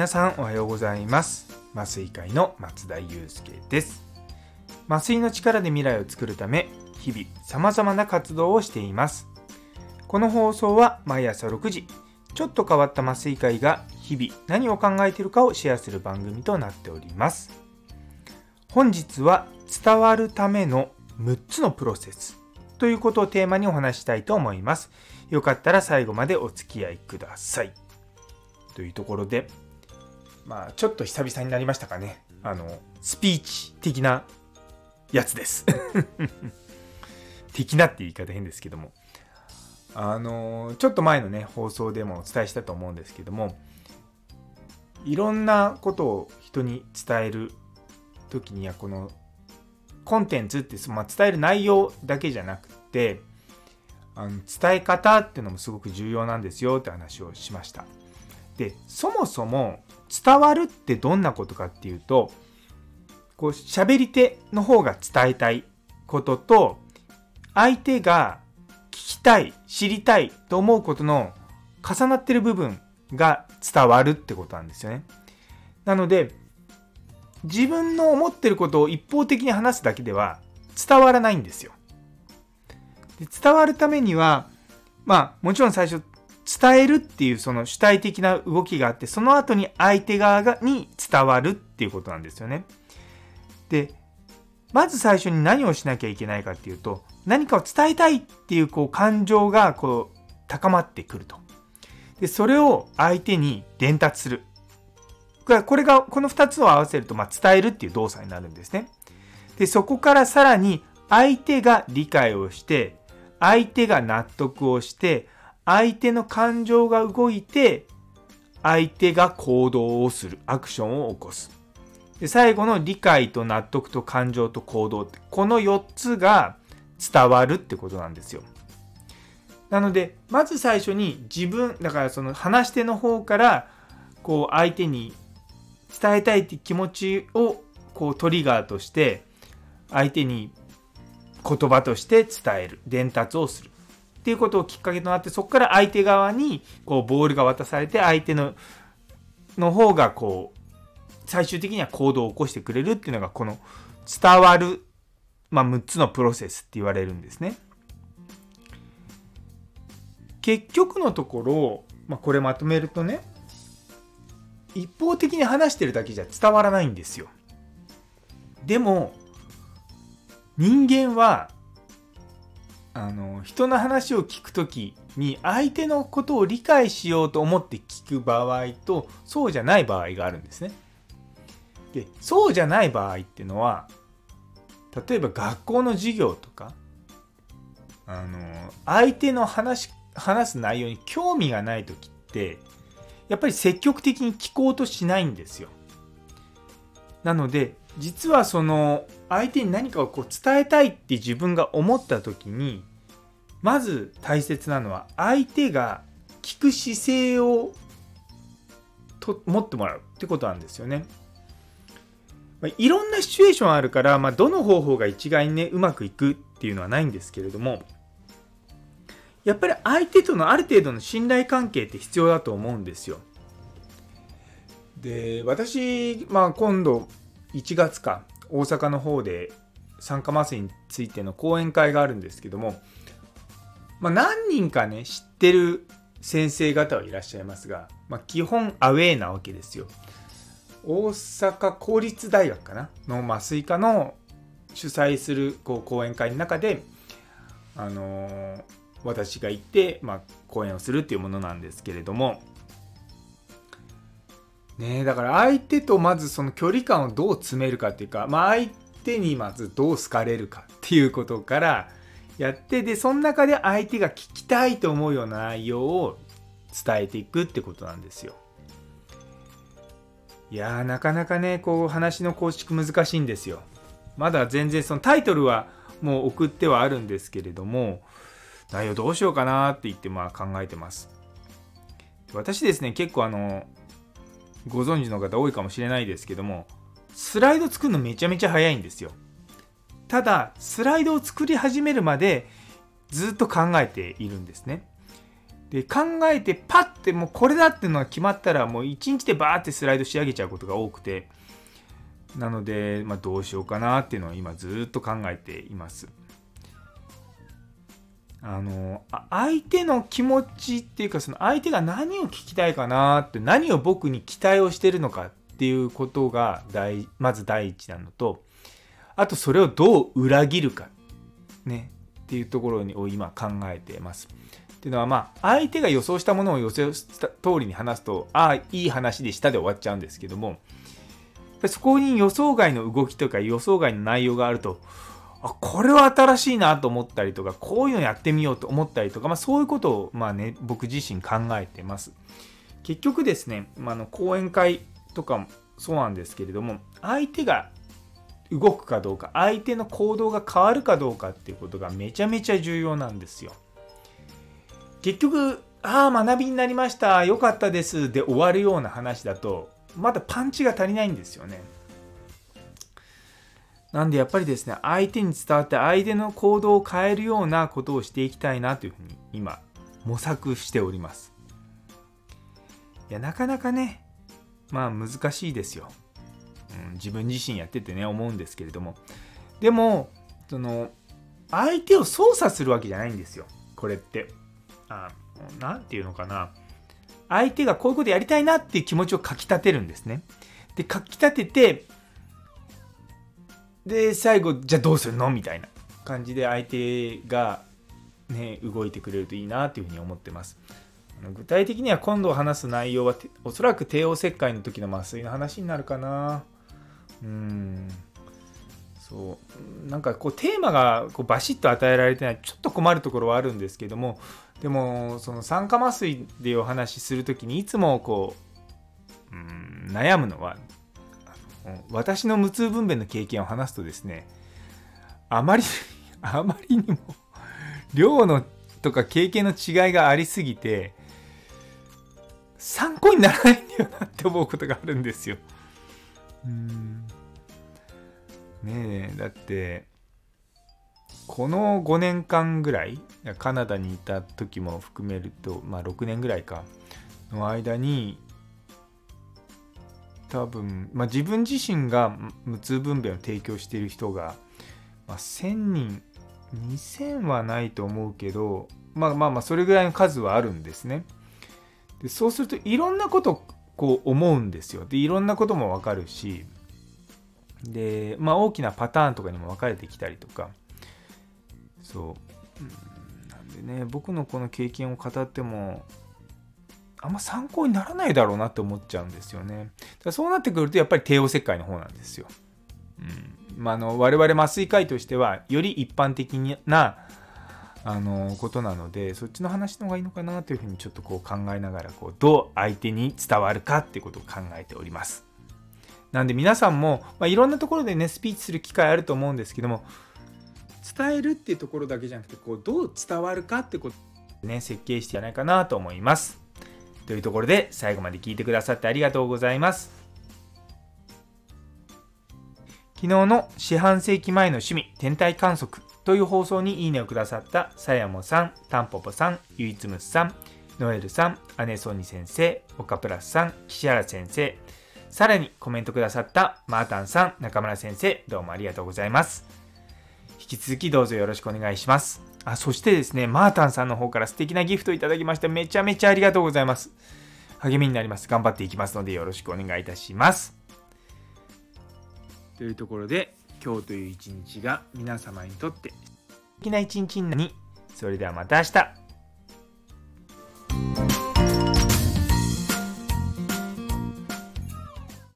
皆さんおはようございます。麻酔会の松田祐介です。麻酔の力で未来を作るため日々様々な活動をしています。この放送は毎朝6時ちょっと変わった麻酔会が日々何を考えているかをシェアする番組となっております。本日は伝わるための6つのプロセスということをテーマにお話したいと思います。よかったら最後までお付き合いください。というところでまあ、ちょっと久々になりましたかね。あの、スピーチ的なやつです。的なって言い方変ですけども。あの、ちょっと前のね、放送でもお伝えしたと思うんですけども、いろんなことを人に伝える時には、このコンテンツって、まあ、伝える内容だけじゃなくて、あの伝え方っていうのもすごく重要なんですよって話をしました。で、そもそも伝わるってどんなことかっていうと、こう喋り手の方が伝えたいことと、相手が聞きたい、知りたいと思うことの重なってる部分が伝わるってことなんですよね。なので、自分の思ってることを一方的に話すだけでは伝わらないんですよ。で伝わるためには、まあもちろん最初伝えるっていうその主体的な動きがあって、その後に相手側がに伝わるっていうことなんですよね。で、まず最初に何をしなきゃいけないかっていうと、何かを伝えたいっていうこう感情がこう高まってくると。で、それを相手に伝達する。これが、この2つを合わせると、まあ、伝えるっていう動作になるんですね。で、そこからさらに相手が理解をして、相手が納得をして、相手の感情が動いて、相手が行動をする、アクションを起こす。で最後の理解と納得と感情と行動って、この4つが伝わるってことなんですよ。なので、まず最初に自分、だからその話し手の方から、こう相手に伝えたいって気持ちをこうトリガーとして、相手に言葉として伝える、伝達をする。っていうことをきっかけとなってそこから相手側にこうボールが渡されて相手のの方がこう最終的には行動を起こしてくれるっていうのがこの伝わる、まあ、6つのプロセスって言われるんですね。結局のところ、まあ、これまとめるとね一方的に話してるだけじゃ伝わらないんですよ。でも人間はあの人の話を聞く時に相手のことを理解しようと思って聞く場合とそうじゃない場合があるんですね。でそうじゃない場合っていうのは例えば学校の授業とかあの相手の話話す内容に興味がない時ってやっぱり積極的に聞こうとしないんですよ。なので実はその相手に何かをこう伝えたいって自分が思った時にまず大切なのは相手が聞く姿勢をと持ってもらうってことなんですよね。まあ、いろんなシチュエーションあるから、まあ、どの方法が一概にねうまくいくっていうのはないんですけれどもやっぱり相手とのある程度の信頼関係って必要だと思うんですよ。で私、まあ、今度1月か大阪の方で酸化麻酔についての講演会があるんですけども、まあ、何人かね知ってる先生方はいらっしゃいますが、まあ、基本アウェーなわけですよ。大阪公立大学かな？の麻酔科の主催するこう講演会の中で、あのー、私が行って、まあ、講演をするっていうものなんですけれども、ねだから相手とまずその距離感をどう詰めるかっていうか、まあ、相手にまずどう好かれるかっていうことからやってでその中で相手が聞きたいと思うような内容を伝えていくってことなんですよ。いやーなかなかねこう話の構築難しいんですよ。まだ全然そのタイトルはもう送ってはあるんですけれども内容どうしようかなって言ってまあ考えてます。私ですね結構あのご存知の方多いかもしれないですけどもスライド作るのめちゃめちゃ早いんですよ。ただスライドを作り始めるまでずっと考えているんですね。で考えてパッてもうこれだっていうのが決まったらもう1日でバーってスライド仕上げちゃうことが多くて。なので、まあ、どうしようかなっていうのを今ずっと考えています。あの相手の気持ちっていうかその相手が何を聞きたいかなって何を僕に期待をしてるのかっていうことが大まず第一なのとあとそれをどう裏切るかねっていうところを今考えてます。っていうのはまあ相手が予想したものを予想した通りに話すとああいい話でしたで終わっちゃうんですけどもそこに予想外の動きとか予想外の内容があるとあこれは新しいなと思ったりとかこういうのやってみようと思ったりとか、まあ、そういうことをまあ、ね、僕自身考えてます。結局ですね、まあ、の講演会とかもそうなんですけれども相手が動くかどうか相手の行動が変わるかどうかっていうことがめちゃめちゃ重要なんですよ。結局ああ学びになりましたよかったですで終わるような話だとまだパンチが足りないんですよね。なんでやっぱりですね、相手に伝わって相手の行動を変えるようなことをしていきたいなというふうに今模索しております。いや、なかなかね、まあ難しいですよ。うん、自分自身やっててね、思うんですけれども。でも、その、相手を操作するわけじゃないんですよ。これって。あなんていうのかな。相手がこういうことやりたいなっていう気持ちをかきたてるんですね。で、かきたてて、で最後じゃあどうするのみたいな感じで相手がね動いてくれるといいなというふうに思ってます。具体的には今度話す内容はおそらく帝王切開の時の麻酔の話になるかな。うん。そう。なんかこうテーマがこうバシッと与えられてないちょっと困るところはあるんですけどもでもその酸化麻酔でお話しする時にいつもこううん悩むのは私の無痛分娩の経験を話すとですねあまり あまりにも量のとか経験の違いがありすぎて参考にならないんだよなって思うことがあるんですよ。うんねえだってこの5年間ぐらいカナダにいた時も含めるとまあ6年ぐらいかの間に多分、まあ、自分自身が無痛分娩を提供している人が、まあ、1000人2000はないと思うけどまあまあまあそれぐらいの数はあるんですね。でそうするといろんなことこう思うんですよ。でいろんなこともわかるしでまあ大きなパターンとかにも分かれてきたりとか。そう、なんでね僕のこの経験を語ってもあんま参考にならないだろうなって思っちゃうんですよね。だそうなってくるとやっぱり帝王切開の方なんですよ。うんまあ、あの我々麻酔科医としてはより一般的なあのことなのでそっちの話の方がいいのかなというふうにちょっとこう考えながらこうどう相手に伝わるかっていうことを考えております。なんで皆さんも、まあ、いろんなところでねスピーチする機会あると思うんですけども伝えるっていうところだけじゃなくてこうどう伝わるかってことね設計してじゃないかなと思います。というところで最後まで聞いてくださってありがとうございます。昨日の四半世紀前の趣味天体観測という放送にいいねをくださったさやもさん、たんぽぽさん、ゆいつむさん、ノエルさん、姉ソニ先生、岡プラスさん、岸原先生、さらにコメントくださったマータンさん、中村先生、どうもありがとうございます。引き続きどうぞよろしくお願いします。あ、そしてですね、マータンさんの方から素敵なギフトいただきまして、めちゃめちゃありがとうございます。励みになります。頑張っていきますので、よろしくお願いいたします。というところで、今日という一日が皆様にとって素敵な一日になり、それではまた明日。